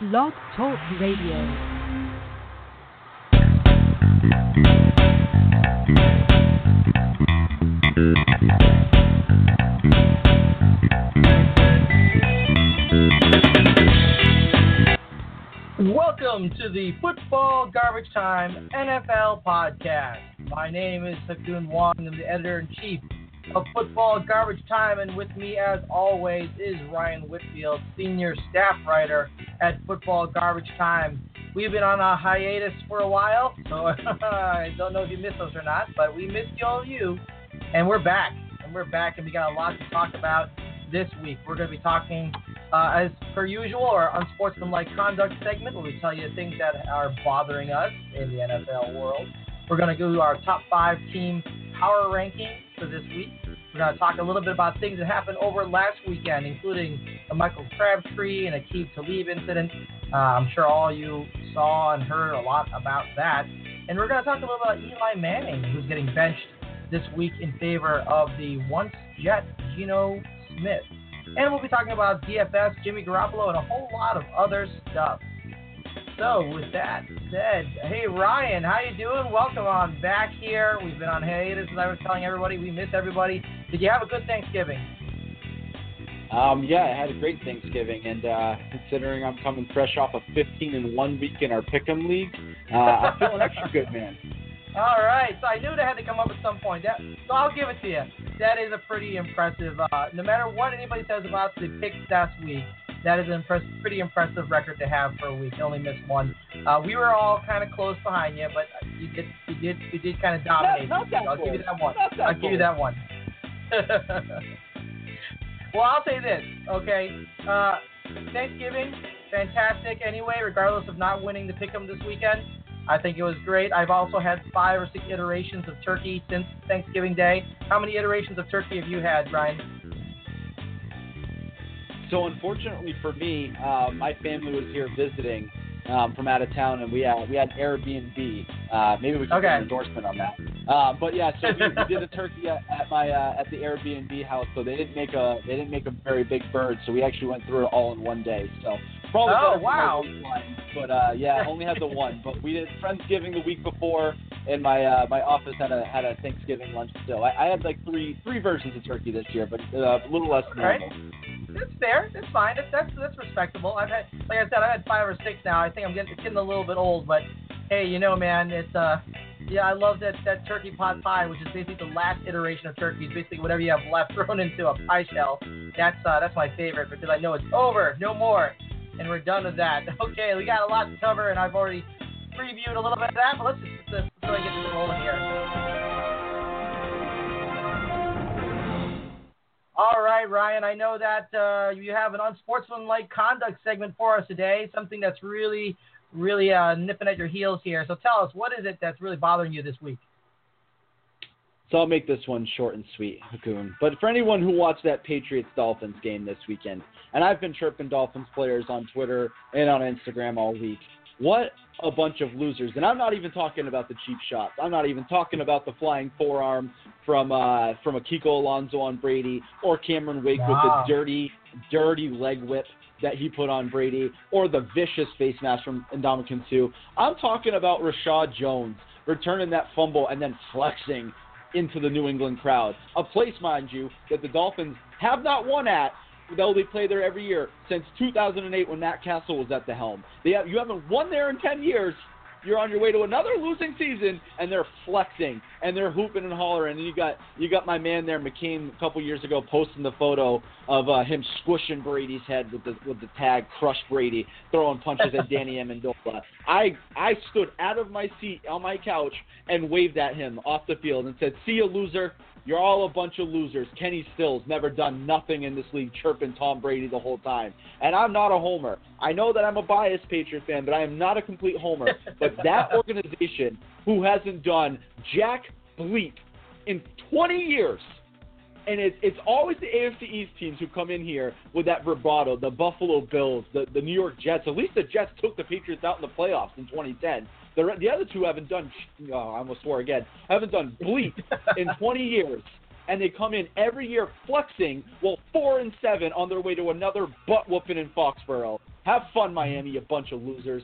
Blog Talk Radio. Welcome to the Football Garbage Time NFL podcast. My name is Ha Kung Wong. I'm the editor in chief of Football Garbage Time, and with me, as always, is Ryan Whitfield, senior staff writer at Football Garbage Time. We've been on a hiatus for a while, so I don't know if you missed us or not, but we missed you all of you, and we're back. And we're back, and we got a lot to talk about this week. We're going to be talking, uh, as per usual, our unsportsmanlike conduct segment, where we tell you things that are bothering us in the NFL world. We're going to go to our top five team power ranking for this week. We're going to talk a little bit about things that happened over last weekend, including the Michael Crabtree and Aqib Talib incident. Uh, I'm sure all you saw and heard a lot about that. And we're going to talk a little about Eli Manning, who's getting benched this week in favor of the once Jet Geno Smith. And we'll be talking about DFS, Jimmy Garoppolo, and a whole lot of other stuff. So, with that said, hey Ryan, how you doing? Welcome on back here. We've been on hiatus, as I was telling everybody. We miss everybody. Did you have a good Thanksgiving? Um, yeah, I had a great Thanksgiving, and uh, considering I'm coming fresh off a 15 in one week in our Pick'em league, uh, I'm feeling extra good, man. All right, so I knew that had to come up at some point. That, so I'll give it to you. That is a pretty impressive. Uh, no matter what anybody says about the picks last week, that is an impress- pretty impressive record to have for a week. You only missed one. Uh, we were all kind of close behind you, but you did you did you did kind of dominate. Not, not that I'll give you that one. Not that I'll give you that one. well, I'll say this, okay? Uh, Thanksgiving, fantastic anyway, regardless of not winning the pick'em this weekend. I think it was great. I've also had five or six iterations of turkey since Thanksgiving Day. How many iterations of turkey have you had, Ryan? So unfortunately for me, uh, my family was here visiting um, from out of town, and we had we had Airbnb. Uh, maybe we could Okay. get an endorsement on that. Uh, but yeah, so we, we did a turkey at, at my uh, at the Airbnb house. So they didn't make a they didn't make a very big bird. So we actually went through it all in one day. So probably Oh, better for my wow. waistline, But uh, yeah, only had the one. But we did Friendsgiving the week before, and my uh, my office had a had a Thanksgiving lunch still. I, I had like three three versions of turkey this year, but uh, a little less All right. normal. That's fair. That's fine. That's, that's that's respectable. I've had, like I said, I've had five or six now. I think I'm getting getting a little bit old, but hey, you know, man, it's uh, yeah, I love that that turkey pot pie, which is basically the last iteration of turkey. It's basically whatever you have left thrown into a pie shell. That's uh, that's my favorite because I know it's over, no more, and we're done with that. Okay, we got a lot to cover, and I've already previewed a little bit of that, but let's just get this rolling here. All right, Ryan. I know that uh, you have an unsportsmanlike conduct segment for us today. Something that's really, really uh, nipping at your heels here. So tell us, what is it that's really bothering you this week? So I'll make this one short and sweet, Ha Kung. But for anyone who watched that Patriots Dolphins game this weekend, and I've been chirping Dolphins players on Twitter and on Instagram all week. What a bunch of losers. And I'm not even talking about the cheap shots. I'm not even talking about the flying forearm from uh from a Kiko Alonso on Brady or Cameron Wake Wow. with the dirty, dirty leg whip that he put on Brady or the vicious face mask from Ndamukong Suh. I'm talking about Reshad Jones returning that fumble and then flexing into the New England crowd. A place, mind you, that the Dolphins have not won at, though they play there every year since 2008 when Matt Cassel was at the helm. They have, you haven't won there in 10 years. You're on your way to another losing season, and they're flexing and they're hooping and hollering. And you got you got my man there, McCain, a couple years ago, posting the photo of uh, him squishing Brady's head with the with the tag "Crush Brady," throwing punches at Danny Amendola. I I stood out of my seat on my couch and waved at him off the field and said, "See you, loser." You're all a bunch of losers. Kenny Stills never done nothing in this league, chirping Tom Brady the whole time. And I'm not a homer. I know that I'm a biased Patriot fan, but I am not a complete homer. But that organization, who hasn't done jack bleep in 20 years, and it's it's always the AFC East teams who come in here with that vibrato. The Buffalo Bills, the the New York Jets. At least the Jets took the Patriots out in the playoffs in 2010. The the other two haven't done. Oh, I almost swore again. Haven't done bleep in 20 years. And they come in every year flexing, well, four and seven on their way to another butt whooping in Foxborough. Have fun, Miami, you bunch of losers.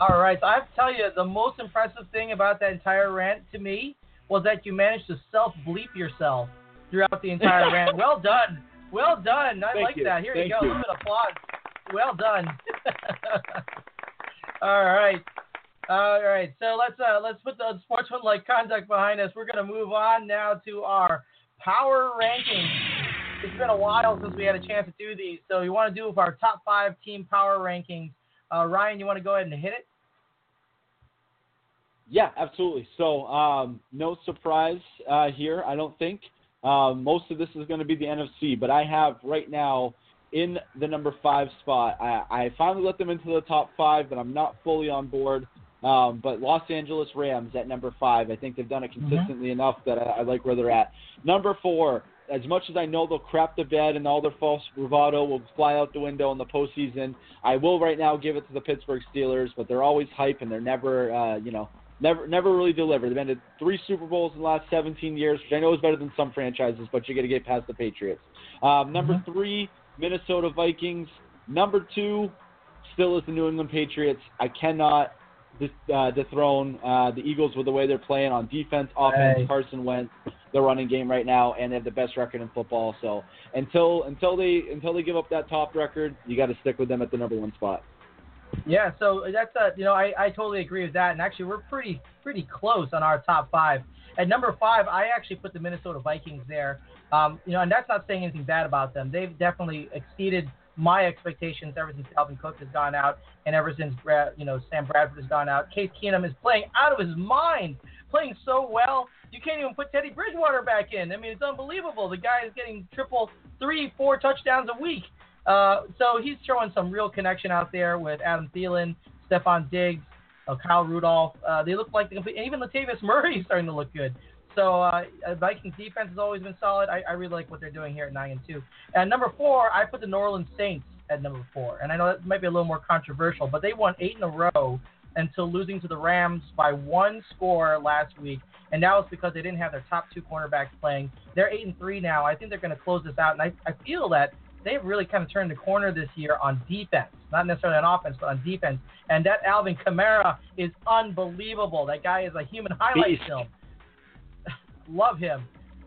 All right. So I have to tell you, the most impressive thing about that entire rant to me was that you managed to self bleep yourself throughout the entire rant. Well done. Well done. I Thank like you. that. Here Thank you go. you. A little bit of applause. Well done. All right. All right. So let's uh, let's put the sportsmanlike conduct behind us. We're going to move on now to our power rankings. It's been a while since we had a chance to do these, so we want to do with our top five team power rankings. Uh, Ryan, you want to go ahead and hit it? Yeah, absolutely. So, um, no surprise uh, here, I don't think. Um, most of this is going to be the NFC, but I have right now in the number five spot. I, I finally let them into the top five, but I'm not fully on board. Um, but Los Angeles Rams at number five, I think they've done it consistently enough that I, I like where they're at. Number four, as much as I know they'll crap the bed and all their false bravado will fly out the window in the postseason, I will right now give it to the Pittsburgh Steelers. But they're always hype and they're never, uh, you know, never never really delivered. They've been to three Super Bowls in the last 17 years, which I know is better than some franchises, but you got to get past the Patriots. Um, number three, Minnesota Vikings. Number two, still is the New England Patriots. I cannot uh, dethrone uh, the Eagles with the way they're playing on defense, offense. Hey. Carson Wentz, the running game right now, and they have the best record in football. So until until they until they give up that top record, you got to stick with them at the number one spot. Yeah, so that's a, you know I, I totally agree with that, and actually we're pretty pretty close on our top five. At number five, I actually put the Minnesota Vikings there. Um, you know, and that's not saying anything bad about them. They've definitely exceeded my expectations ever since Dalvin Cook has gone out, and ever since Brad, you know Sam Bradford has gone out. Case Keenum is playing out of his mind, playing so well. You can't even put Teddy Bridgewater back in. I mean, it's unbelievable. The guy is getting triple, three, four touchdowns a week. Uh, so he's showing some real connection out there with Adam Thielen, Stefon Diggs, uh, Kyle Rudolph. Uh, they look like the complete, and even Latavius Murray is starting to look good. So uh, uh, Vikings defense has always been solid. I, I really like what they're doing here at nine and two. And number four, I put the New Orleans Saints at number four. And I know that might be a little more controversial, but they won eight in a row until losing to the Rams by one score last week. And now it's because they didn't have their top two cornerbacks playing. They're eight and three now. I think they're going to close this out, and I, I feel that they've really kind of turned the corner this year on defense, not necessarily on offense, but on defense. And that Alvin Kamara is unbelievable. That guy is a human highlight Beast. film. Love him.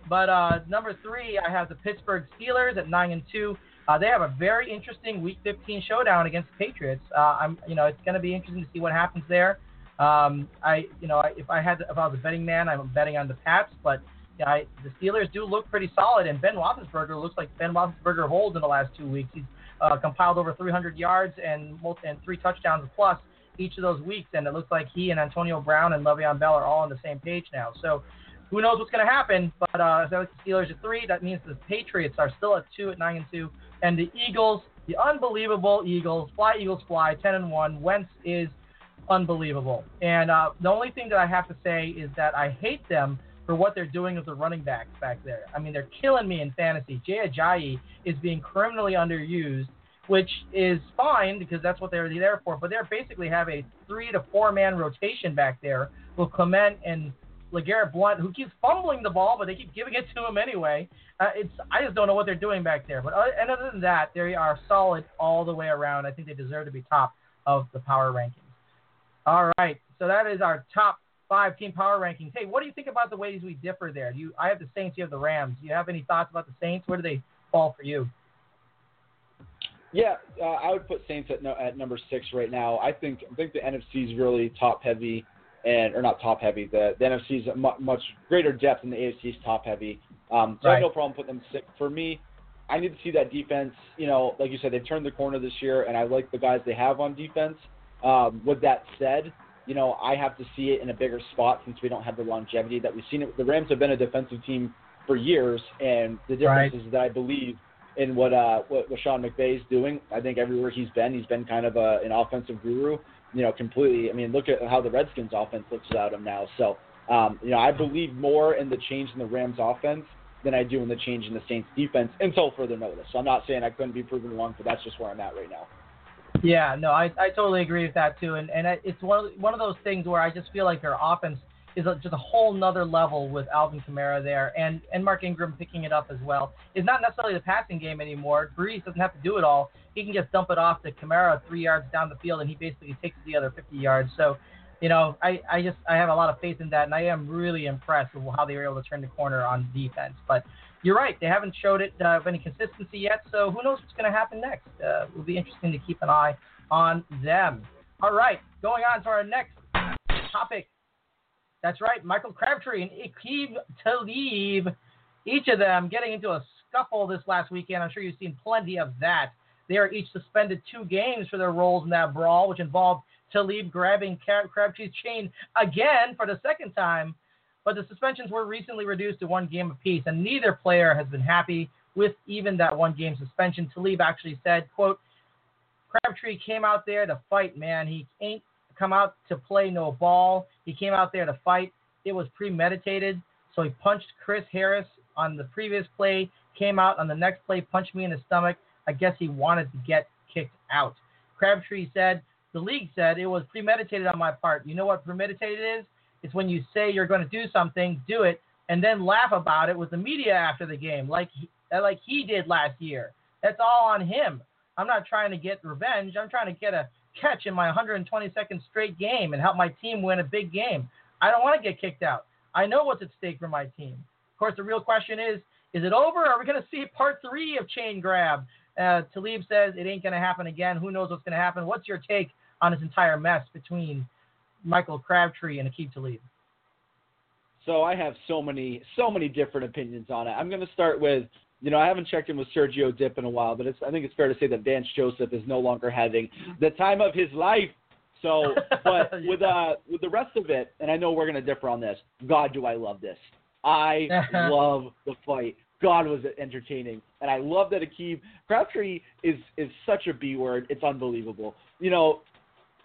But uh, number three, I have the Pittsburgh Steelers at nine and two. Uh, they have a very interesting Week 15 showdown against the Patriots. Uh, I'm, you know, it's going to be interesting to see what happens there. Um, I, you know, if I had, if I was a betting man, I'm betting on the Pats. But yeah, I, the Steelers do look pretty solid, and Ben Roethlisberger looks like Ben Roethlisberger old in the last two weeks. He's uh, compiled over 300 yards and and three touchdowns plus each of those weeks, and it looks like he and Antonio Brown and Le'Veon Bell are all on the same page now. So who knows what's going to happen? But uh, the Steelers at three, that means the Patriots are still at two at nine and two, and the Eagles, the unbelievable Eagles, fly Eagles fly, ten and one. Wentz is unbelievable, and uh, the only thing that I have to say is that I hate them for what they're doing with the running backs back there. I mean, they're killing me in fantasy. Jay Ajayi is being criminally underused, which is fine because that's what they're there for. But they basically have a three to four man rotation back there with Clement and LeGarrette Blunt, who keeps fumbling the ball, but they keep giving it to him anyway. Uh, it's I just don't know what they're doing back there. But other, and other than that, they are solid all the way around. I think they deserve to be top of the power rankings. All right, so that is our top five team power rankings. Hey, what do you think about the ways we differ there? You, I have the Saints, you have the Rams. Do you have any thoughts about the Saints? Where do they fall for you? Yeah, uh, I would put Saints at no, at number six right now. I think I think the NFC is really top heavy, and or not top heavy. The the NFC is a mu- much greater depth, and the AFC is top heavy. Um, so I have no problem putting them six. For me, I need to see that defense. You know, like you said, they've turned the corner this year, and I like the guys they have on defense. Um, with that said, you know, I have to see it in a bigger spot since we don't have the longevity that we've seen. It. The Rams have been a defensive team for years, and the difference Right. is that I believe in what uh what, what Sean McVay is doing. I think everywhere he's been, he's been kind of a, an offensive guru. You know, completely. I mean, look at how the Redskins offense looks without him now. So, um, you know, I believe more in the change in the Rams offense than I do in the change in the Saints defense until further notice. So I'm not saying I couldn't be proven wrong, but that's just where I'm at right now. Yeah, no, I, I totally agree with that too. And and I- it's one of, one of those things where I just feel like their offense is a, just a whole nother level with Alvin Kamara there, and and Mark Ingram picking it up as well. It's not necessarily the passing game anymore. Brees doesn't have to do it all. He can just dump it off to Kamara three yards down the field, and he basically takes the other 50 yards. So, you know, I, I just I have a lot of faith in that, and I am really impressed with how they were able to turn the corner on defense. But you're right, they haven't showed it uh, any consistency yet. So who knows what's going to happen next? Uh, it will be interesting to keep an eye on them. All right, going on to our next topic. That's right, Michael Crabtree and Aqib Talib, each of them getting into a scuffle this last weekend. I'm sure you've seen plenty of that. They are each suspended two games for their roles in that brawl, which involved Talib grabbing Crabtree's chain again for the second time. But the suspensions were recently reduced to one game apiece, and neither player has been happy with even that one game suspension. Talib actually said, quote, Crabtree came out there to fight, man. He ain't come out to play no ball. He came out there to fight. It was premeditated. So he punched Chris Harris on the previous play, came out on the next play, punched me in the stomach. I guess he wanted to get kicked out. Crabtree said, the league said it was premeditated on my part. You know what premeditated is? It's when you say you're going to do something, do it, and then laugh about it with the media after the game, like he, like he did last year. That's all on him. I'm not trying to get revenge. I'm trying to get a catch in my 122nd straight game and help my team win a big game. I don't want to get kicked out. I know what's at stake for my team. Of course, the real question is is it over? Are we going to see part three of chain grab? Uh, Talib says it ain't going to happen again. Who knows what's going to happen? What's your take on this entire mess between Michael Crabtree and Aqib Talib? So I have so many, so many different opinions on it. I'm going to start with you know, I haven't checked in with Sergio Dipp in a while, but it's I think it's fair to say that Vance Joseph is no longer having the time of his life. So, but yeah. with uh with the rest of it, and I know we're gonna differ on this. God, do I love this! I love the fight. God, was it entertaining, and I love that Aqib Crabtree is is such a B word. It's unbelievable. You know,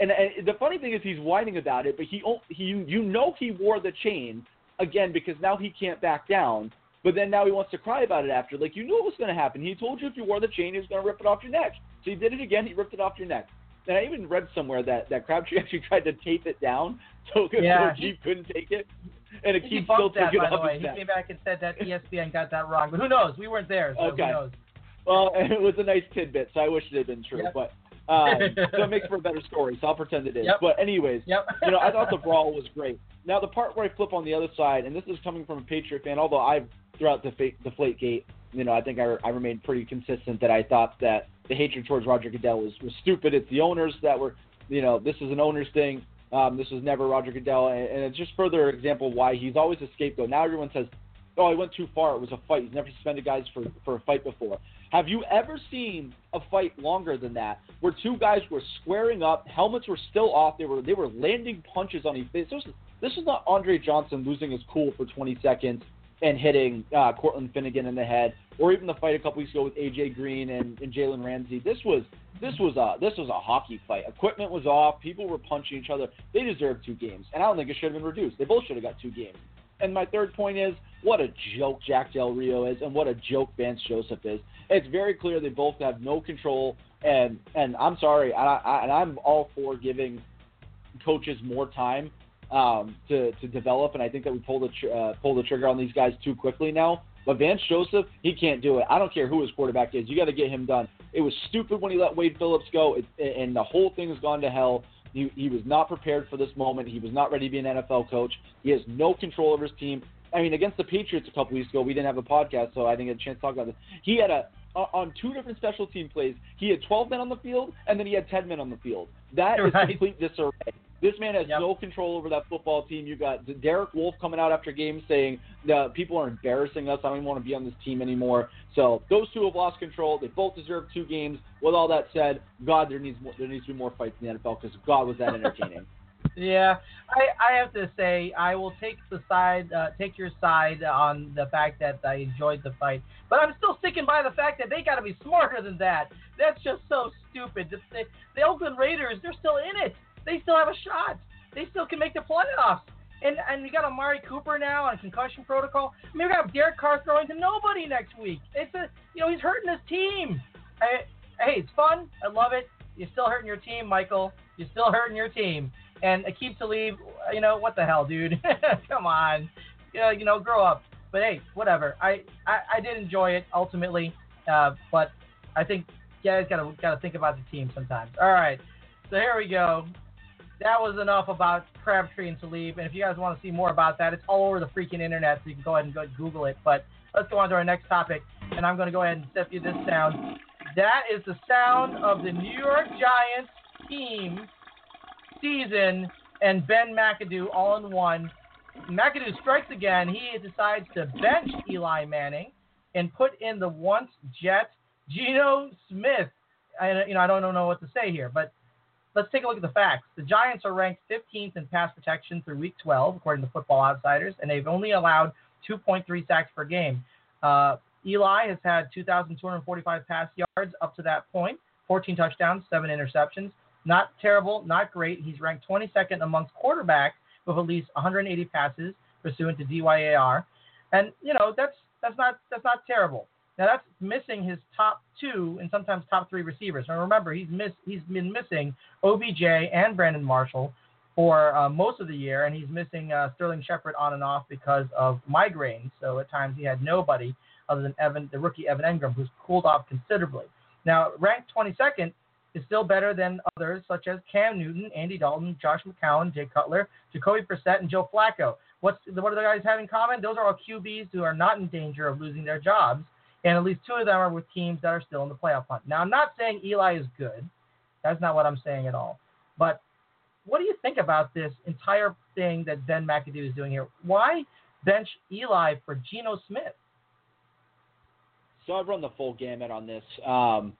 and, and the funny thing is he's whining about it, but he he you know he wore the chain again because now he can't back down but then now he wants to cry about it after. Like you knew it was going to happen. He told you if you wore the chain, he was going to rip it off your neck. So he did it again. He ripped it off your neck. And I even read somewhere that that Crabtree actually tried to tape it down so yeah, he couldn't take it. And it keeps still that, took by it the way. He came back and said that ESPN got that wrong. But who knows? We weren't there. So okay. Who knows? Well, it was a nice tidbit, so I wish it had been true. Yep. But um, so it makes for a better story. So I'll pretend it is. Yep. But anyways, yep. you know, I thought the brawl was great. Now the part where I flip on the other side, and this is coming from a Patriot fan, although I've throughout the Deflate Gate, you know, I think I, I remained pretty consistent that I thought that the hatred towards Roger Goodell was, was stupid. It's the owners that were, you know, this is an owner's thing. Um, this was never Roger Goodell, and, and it's just further example why he's always a scapegoat. Now everyone says, "Oh, he went too far. It was a fight. He's never suspended guys for for a fight before." Have you ever seen a fight longer than that, where two guys were squaring up, helmets were still off, they were they were landing punches on each face? This was, this was not Andre Johnson losing his cool for 20 seconds and hitting uh, Cortland Finnegan in the head, or even the fight a couple weeks ago with AJ Green and, and Jalen Ramsey. This was this was a this was a hockey fight. Equipment was off. People were punching each other. They deserved two games, and I don't think it should have been reduced. They both should have got two games. And my third point is what a joke Jack Del Rio is, and what a joke Vance Joseph is. It's very clear they both have no control, and and I'm sorry, I, I, and I'm all for giving coaches more time um, to to develop, and I think that we pulled the tr- uh, pull the trigger on these guys too quickly now. But Vance Joseph, he can't do it. I don't care who his quarterback is. You got to get him done. It was stupid when he let Wade Phillips go, it, and the whole thing has gone to hell. He, he was not prepared for this moment. He was not ready to be an NFL coach. He has no control over his team. I mean, against the Patriots a couple weeks ago, we didn't have a podcast, so I didn't get a chance to talk about this. He had a on two different special team plays. He had 12 men on the field, and then he had 10 men on the field. That is right. complete disarray. This man has yep. no control over that football team. You got Derek Wolfe coming out after games saying the people are embarrassing us. I don't even want to be on this team anymore. So those two have lost control. They both deserve two games. With all that said, God, there needs more, there needs to be more fights in the NFL because God was that entertaining. yeah, I I have to say I will take the side uh, take your side on the fact that I enjoyed the fight, but I'm still sticking by the fact that they got to be smarter than that. That's just so stupid. The, the Oakland Raiders, they're still in it they still have a shot. They still can make the playoffs. And and we got Amari Cooper now on concussion protocol. I mean, we got Derek Carr throwing to nobody next week. It's a you know he's hurting his team. I, hey, it's fun. I love it. You're still hurting your team, Michael. You're still hurting your team. And Aqib Talib, you know, what the hell, dude? Come on. Yeah, you know, grow up. But hey, whatever. I, I, I did enjoy it ultimately, uh, but I think guys gotta gotta think about the team sometimes. All right, so here we go. That was enough about Crabtree and Talib. And if you guys want to see more about that, it's all over the freaking internet, so you can go ahead and go Google it. But let's go on to our next topic, and I'm going to go ahead and set you this sound. That is the sound of the New York Giants team season and Ben McAdoo all in one. McAdoo strikes again. He decides to bench Eli Manning and put in the once Jet Geno Smith. I, you know, I don't know what to say here, but let's take a look at the facts. The Giants are ranked 15th in pass protection through Week 12, according to Football Outsiders, and they've only allowed 2.3 sacks per game. Uh, Eli has had 2,245 pass yards up to that point, 14 touchdowns, seven interceptions. Not terrible, not great. He's ranked 22nd amongst quarterbacks with at least 180 passes pursuant to DYAR, and you know that's that's not that's not terrible. Now that's missing his top two and sometimes top three receivers. And remember, he's miss he's been missing OBJ and Brandon Marshall for uh, most of the year, and he's missing uh, Sterling Shepard on and off because of migraines. So at times he had nobody other than Evan, the rookie Evan Engram, who's cooled off considerably. Now ranked 22nd is still better than others such as Cam Newton, Andy Dalton, Josh McCown, Jay Cutler, Jacoby Brissett, and Joe Flacco. What's what do the guys have in common? Those are all QBs who are not in danger of losing their jobs, and at least two of them are with teams that are still in the playoff hunt. Now, I'm not saying Eli is good. That's not what I'm saying at all. But what do you think about this entire thing that Ben McAdoo is doing here? Why bench Eli for Geno Smith? So I've run the full gamut on this. Um,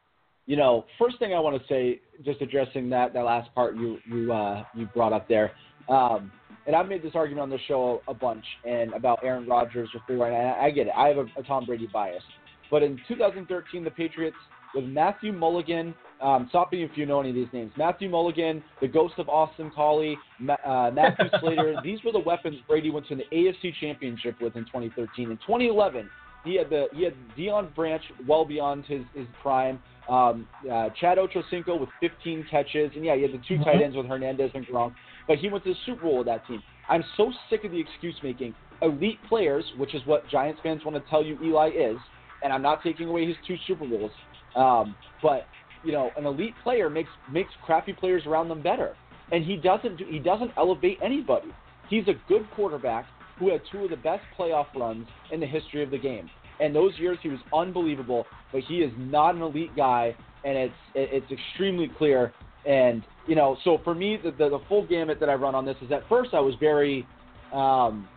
you know, first thing I want to say, just addressing that that last part you you uh, you brought up there, um, and I've made this argument on the show a bunch, and about Aaron Rodgers with free right. I, I get it. I have a, a, Tom Brady bias, but in 2013, the Patriots with Matthew Mulligan. Um, stop me if you know any of these names. Matthew Mulligan, the ghost of Austin Collie, Ma- uh, Matthew Slater. these were the weapons Brady went to the AFC Championship with in 2013. In 2011, he had the he had Deion Branch well beyond his his prime. Um, uh, Chad Ochocinco with 15 catches, and yeah, he had the 2 mm-hmm. tight ends with Hernandez and Gronk. But he went to the Super Bowl with that team. I'm so sick of the excuse making. Elite players, which is what Giants fans want to tell you Eli is, and I'm not taking away his two Super Bowls. Um, but you know, an elite player makes makes crappy players around them better, and he doesn't do, he doesn't elevate anybody. He's a good quarterback who had two of the best playoff runs in the history of the game. And those years he was unbelievable, but he is not an elite guy, and it's it's extremely clear. And you know, so for me, the the, the full gamut that I run on this is at first I was very, um,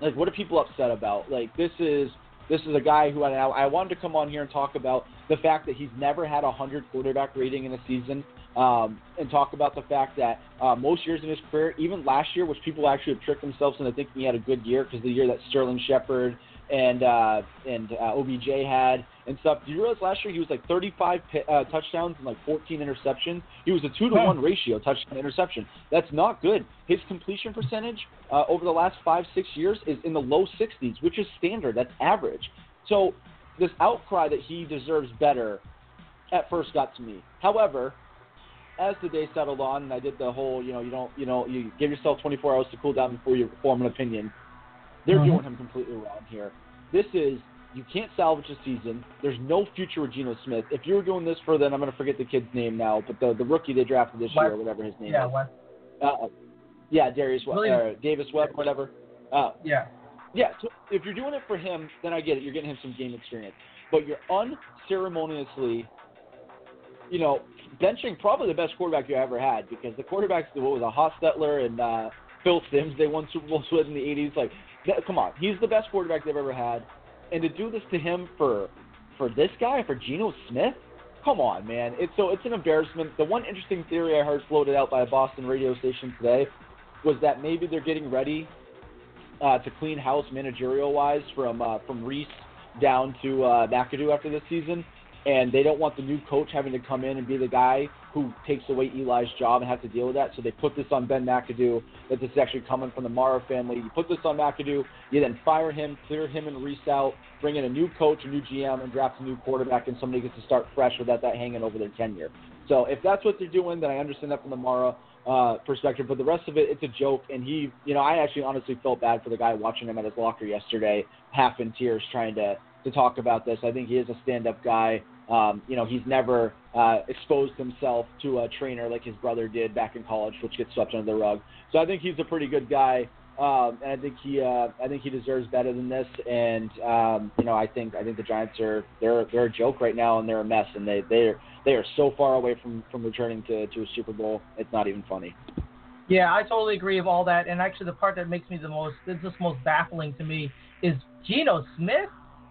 like, what are people upset about? Like, this is this is a guy who I, I wanted to come on here and talk about the fact that he's never had a hundred quarterback rating in a season. Um, and talk about the fact that uh, most years in his career, even last year, which people actually have tricked themselves into thinking he had a good year because the year that Sterling Shepard and uh, and uh, OBJ had and stuff. Do you realize last year he was like 35 p- uh, touchdowns and like 14 interceptions? He was a two to one ratio touchdown interception. That's not good. His completion percentage uh, over the last five six years is in the low 60s, which is standard. That's average. So this outcry that he deserves better at first got to me. However, as the day settled on, and I did the whole, you know, you don't, you know, you give yourself 24 hours to cool down before you form an opinion. They're mm-hmm. doing him completely wrong here. This is you can't salvage a season. There's no future with Geno Smith. If you were doing this for then I'm going to forget the kid's name now, but the the rookie they drafted this year, or whatever his name yeah, is. West. Uh, yeah, Darius Webb, uh, Davis Webb, whatever. Uh, yeah. Yeah. So if you're doing it for him, then I get it. You're getting him some game experience, but you're unceremoniously, you know, benching probably the best quarterback you ever had because the quarterbacks what was a Hostetler and uh, Phil Simms they won Super Bowls with in the 80s. Like come on, he's the best quarterback they've ever had, and to do this to him for for this guy for Geno Smith, come on, man. It's so it's an embarrassment. The one interesting theory I heard floated out by a Boston radio station today was that maybe they're getting ready uh, to clean house managerial wise from uh, from Reese down to uh, McAdoo after this season, and they don't want the new coach having to come in and be the guy who takes away Eli's job and have to deal with that. So they put this on Ben McAdoo that this is actually coming from the Mara family. You put this on McAdoo, you then fire him, clear him and Reese out, bring in a new coach, a new GM, and draft a new quarterback, and somebody gets to start fresh without that hanging over their tenure. So if that's what they're doing, then I understand that from the Mara uh, perspective. But the rest of it, it's a joke. And he, you know, I actually honestly felt bad for the guy watching him at his locker yesterday, half in tears, trying to to talk about this. I think he is a stand-up guy. Um, you know, he's never uh, exposed himself to a trainer like his brother did back in college, which gets swept under the rug. So I think he's a pretty good guy. Um, and I think he, uh, I think he deserves better than this. And um, you know, I think, I think the Giants are, they're, they're a joke right now, and they're a mess, and they, they're, they are so far away from, from returning to, to a Super Bowl. It's not even funny. Yeah, I totally agree with all that. And actually, the part that makes me the most, this is most baffling to me, is Geno Smith.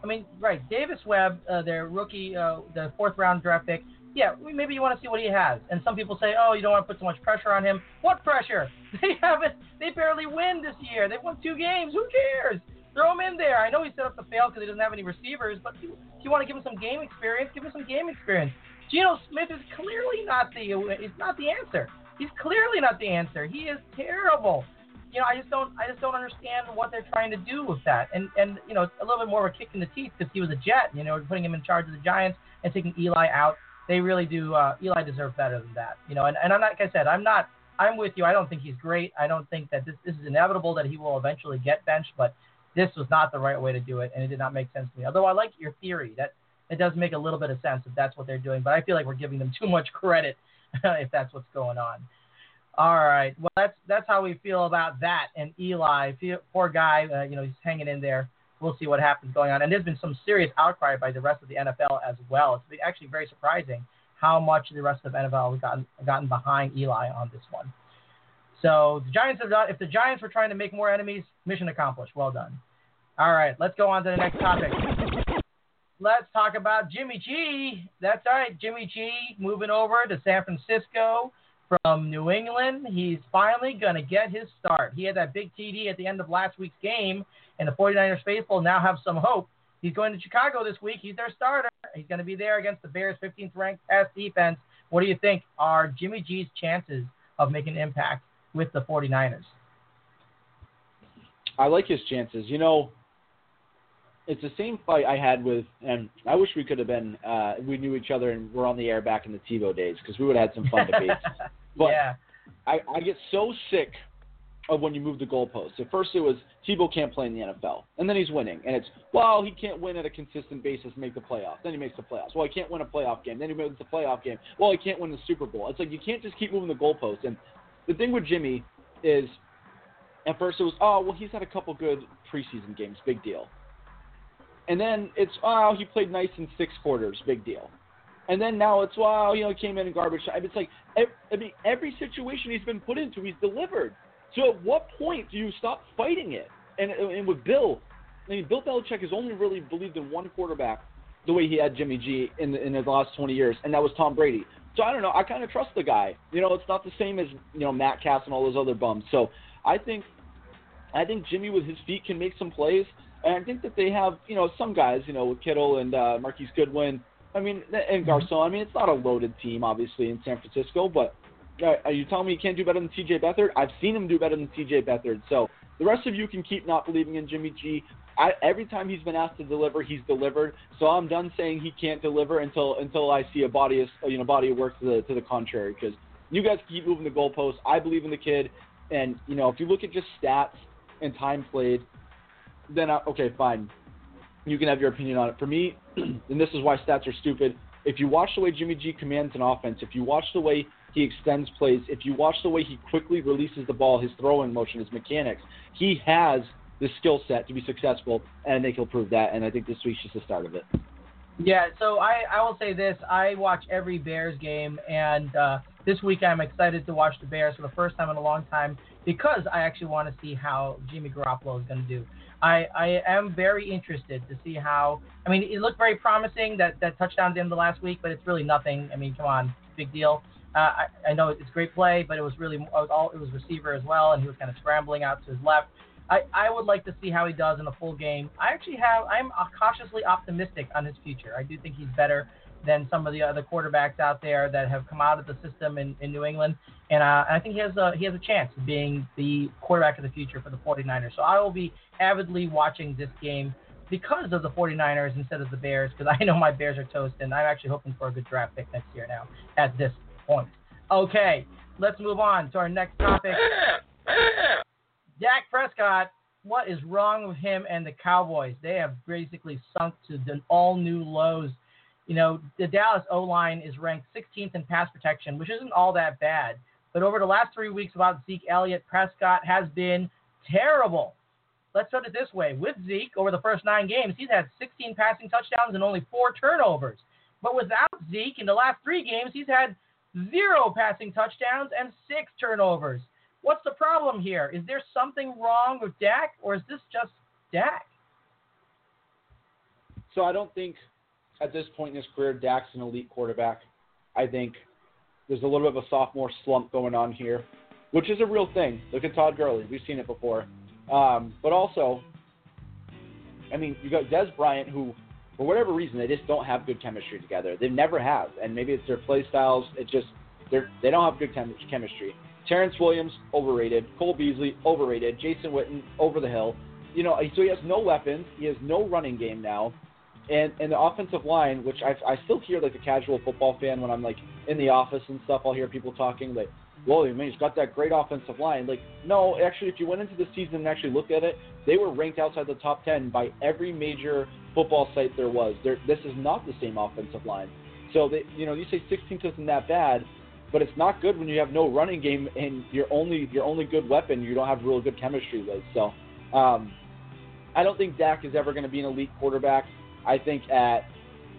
I mean, right, Davis Webb, uh, their rookie, uh, the fourth round draft pick, yeah, maybe you want to see what he has. And some people say, oh, you don't want to put so much pressure on him. What pressure? They haven't. They barely win this year. They've won two games. Who cares? Throw him in there. I know he's set up to fail because he doesn't have any receivers, but if you, want to give him some game experience, give him some game experience. Geno Smith is clearly not the. Is not the answer. He's clearly not the answer. He is terrible. You know, I just don't. I just don't understand what they're trying to do with that. And and you know, a little bit more of a kick in the teeth because he was a Jet. You know, putting him in charge of the Giants and taking Eli out they really do. Uh, Eli deserves better than that, you know. And, and I'm not, like I said, I'm not. I'm with you. I don't think he's great. I don't think that this this is inevitable that he will eventually get benched, but this was not the right way to do it, and it did not make sense to me. Although I like your theory that it does make a little bit of sense if that's what they're doing, but I feel like we're giving them too much credit if that's what's going on. All right, well that's that's how we feel about that. And Eli, poor guy, uh, you know, he's hanging in there we'll see what happens going on. And there's been some serious outcry by the rest of the NFL as well. It's actually very surprising how much the rest of the NFL has gotten gotten behind Eli on this one. So the Giants have done. If the Giants were trying to make more enemies, mission accomplished. Well done. All right, let's go on to the next topic. Let's talk about Jimmy G. That's right, Jimmy G. Moving over to San Francisco from New England. He's finally going to get his start. He had that big TD at the end of last week's game, and the 49ers faithful now have some hope. He's going to Chicago this week. He's their starter. He's going to be there against the Bears' 15th ranked pass defense. What do you think are Jimmy G's chances of making an impact with the 49ers? I like his chances. You know, it's the same fight I had with, and I wish we could have been, uh, we knew each other and we're on the air back in the Tebow days because we would have had some fun debates. But yeah. I, I get so sick of when you move the goalposts. At first it was Tebow can't play in the NFL, and then he's winning, and it's well he can't win at a consistent basis, make the playoffs. Then he makes the playoffs. Well he can't win a playoff game. Then he makes the playoff game. Well he can't win the Super Bowl. It's like you can't just keep moving the goalposts. And the thing with Jimmy is, at first it was oh well he's had a couple good preseason games, big deal. And then it's oh he played nice in six quarters, big deal. And then now it's wow, you know, he came in in garbage time. It's like I mean, every situation he's been put into, he's delivered. So at what point do you stop fighting it? And and with Bill, I mean, Bill Belichick has only really believed in one quarterback the way he had Jimmy G in the, in his last 20 years, and that was Tom Brady. So I don't know. I kind of trust the guy. You know, it's not the same as you know Matt Cass and all those other bums. So I think I think Jimmy with his feet can make some plays, and I think that they have you know some guys you know with Kittle and uh, Marquise Goodwin I mean, and mm-hmm. Garcon. I mean, it's not a loaded team, obviously, in San Francisco. But uh, are you telling me he can't do better than T.J. Beathard? I've seen him do better than T.J. Beathard. So the rest of you can keep not believing in Jimmy G. I, every time he's been asked to deliver, he's delivered. So I'm done saying he can't deliver until until I see a body of you know body of work to the to the contrary. Because you guys keep moving the goalposts. I believe in the kid, and you know if you look at just stats and time played, then I, okay, fine you can have your opinion on it. For me, and this is why stats are stupid. If you watch the way Jimmy G commands an offense, if you watch the way he extends plays, if you watch the way he quickly releases the ball, his throwing motion, his mechanics, he has the skill set to be successful, and I think he'll prove that. And I think this week's just the start of it. Yeah, so I, I will say this: I watch every Bears game, and uh, this week I'm excited to watch the Bears for the first time in a long time because I actually want to see how Jimmy Garoppolo is going to do. I, I am very interested to see how. I mean, it looked very promising that that touchdown at the end of last week, but it's really nothing. I mean, come on, big deal. Uh, I, I know it's great play, but it was really all it was receiver as well, and he was kind of scrambling out to his left. I, I would like to see how he does in a full game. I actually have I'm cautiously optimistic on his future. I do think he's better than some of the other quarterbacks out there that have come out of the system in, in New England. And uh, I think he has a he has a chance of being the quarterback of the future for the 49ers. So I will be avidly watching this game because of the 49ers instead of the Bears because I know my Bears are toast and I'm actually hoping for a good draft pick next year now at this point. Okay, let's move on to our next topic. Dak Prescott, what is wrong with him and the Cowboys? They have basically sunk to the all new lows. You know, the Dallas O line is ranked 16th in pass protection, which isn't all that bad. But over the last three weeks without Zeke Elliott, Prescott has been terrible. Let's put it this way with Zeke, over the first nine games, he's had 16 passing touchdowns and only four turnovers. But without Zeke, in the last three games, he's had zero passing touchdowns and six turnovers. What's the problem here? Is there something wrong with Dak, or is this just Dak? So I don't think at this point in his career Dak's an elite quarterback. I think there's a little bit of a sophomore slump going on here, which is a real thing. Look at Todd Gurley. We've seen it before. Um, but also, I mean, you got Dez Bryant, who, for whatever reason, they just don't have good chemistry together. They never have, and maybe it's their play styles. It just they're they don't have good chem- chemistry. Terrence Williams overrated. Cole Beasley overrated. Jason Witten over the hill. You know, so he has no weapons. He has no running game now and and the offensive line, which I I still hear like a casual football fan when I'm like in the office and stuff, I'll hear people talking like, "Well, I mean, he's got that great offensive line." Like, no, actually, if you went into the season and actually looked at it, they were ranked outside the top ten by every major football site there was. This is not the same offensive line. So they, you know, you say 16th isn't that bad, but it's not good when you have no running game and your only your only good weapon you don't have real good chemistry with. So. Um, I don't think Dak is ever going to be an elite quarterback. I think at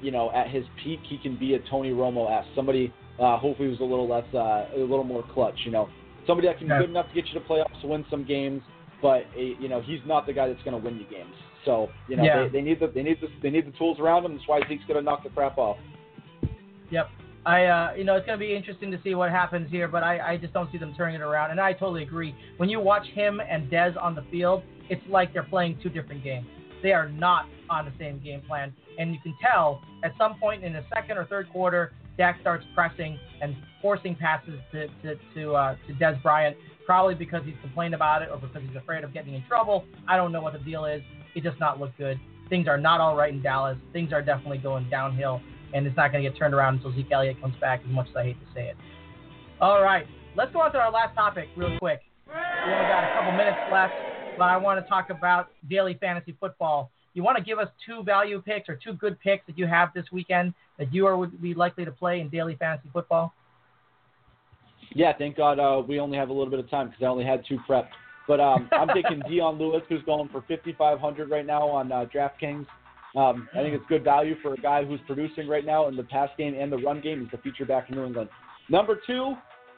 you know at his peak he can be a Tony Romo as somebody uh, hopefully who's a little less uh, a little more clutch. You know somebody that can be good enough to get you to playoffs, to win some games, but you know he's not the guy that's going to win you games. So you know Yeah. they, they need the they need the they need the tools around him. That's why Zeke's going to knock the crap off. Yep. I, uh, you know, it's going to be interesting to see what happens here, but I, I just don't see them turning it around. And I totally agree. When you watch him and Dez on the field, it's like they're playing two different games. They are not on the same game plan, and you can tell at some point in the second or third quarter, Dak starts pressing and forcing passes to to to, uh, to Dez Bryant, probably because he's complained about it or because he's afraid of getting in trouble. I don't know what the deal is. It does not look good. Things are not all right in Dallas. Things are definitely going downhill and it's not going to get turned around until Zeke Elliott comes back, as much as I hate to say it. All right, let's go on to our last topic real quick. We only got a couple minutes left, but I want to talk about daily fantasy football. You want to give us two value picks or two good picks that you have this weekend that you are would be likely to play in daily fantasy football? Yeah, thank God uh, we only have a little bit of time because I only had two prepped. But um, I'm taking Dion Lewis, who's going for 5,500 right now on uh, DraftKings. Um, I think it's good value for a guy who's producing right now in the pass game and the run game. He's the feature back in New England. Number two,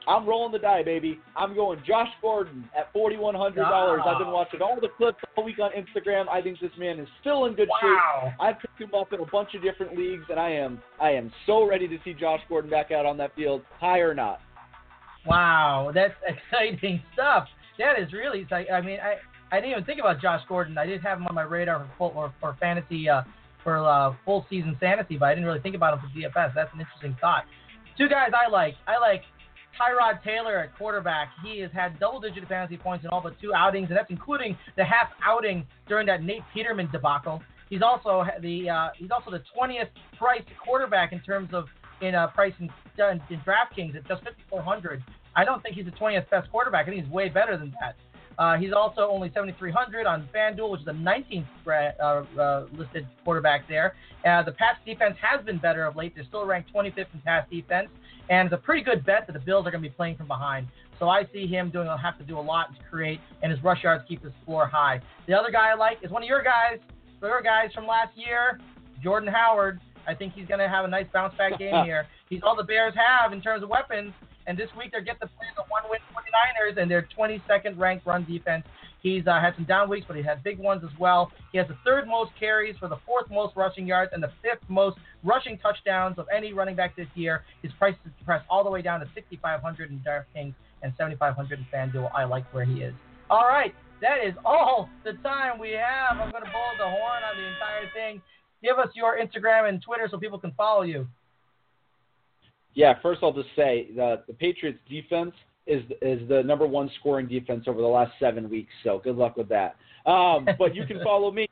I'm rolling the die, baby. I'm going Josh Gordon at $4,100. I've been watching all the clips all week on Instagram. I think this man is still in good Wow. shape. I picked him up in a bunch of different leagues, and I am I am so ready to see Josh Gordon back out on that field, high or not. Wow, that's exciting stuff. That is really. I mean, I, I didn't even think about Josh Gordon. I did have him on my radar for full, or for fantasy uh, for uh, full season fantasy, but I didn't really think about him for DFS. That's an interesting thought. Two guys I like. I like Tyrod Taylor at quarterback. He has had double digit fantasy points in all but two outings, and that's including the half outing during that Nate Peterman debacle. He's also the uh, he's also the 20th priced quarterback in terms of in uh, price in, in, in DraftKings at just 5,400. I don't think he's the 20th best quarterback. I think he's way better than that. Uh, he's also only 7,300 on FanDuel, which is the 19th uh, uh, listed quarterback there. Uh, the pass defense has been better of late. They're still ranked 25th in pass defense, and it's a pretty good bet that the Bills are going to be playing from behind. So I see him doing have to do a lot to create, and his rush yards keep his floor high. The other guy I like is one of your guys, your guys from last year, Jordan Howard. I think he's going to have a nice bounce back game here. He's all the Bears have in terms of weapons. And this week they're getting to play the one win 49ers and their 22nd ranked run defense. He's uh, had some down weeks, but he had big ones as well. He has the third most carries for the fourth most rushing yards and the fifth most rushing touchdowns of any running back this year. His price is depressed all the way down to 6,500 in DraftKings and 7,500 in FanDuel. I like where he is. All right, that is all the time we have. I'm going to blow the horn on the entire thing. Give us your Instagram and Twitter so people can follow you. Yeah, first I'll just say the the Patriots defense is is the number one scoring defense over the last seven weeks. So good luck with that. Um, but you can follow me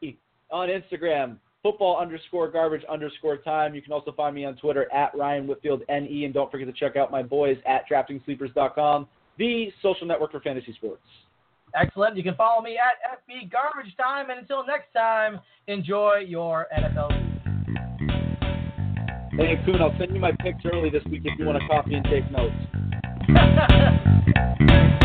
on Instagram football underscore garbage underscore time. You can also find me on Twitter at Ryan Whitfield NE, and don't forget to check out my boys at DraftingSleepers.com, the social network for fantasy sports. Excellent. You can follow me at FB Garbage Time, and until next time, enjoy your NFL Hey, Kuhn, I'll send you my picks early this week if you want to copy and take notes. Ha ha ha!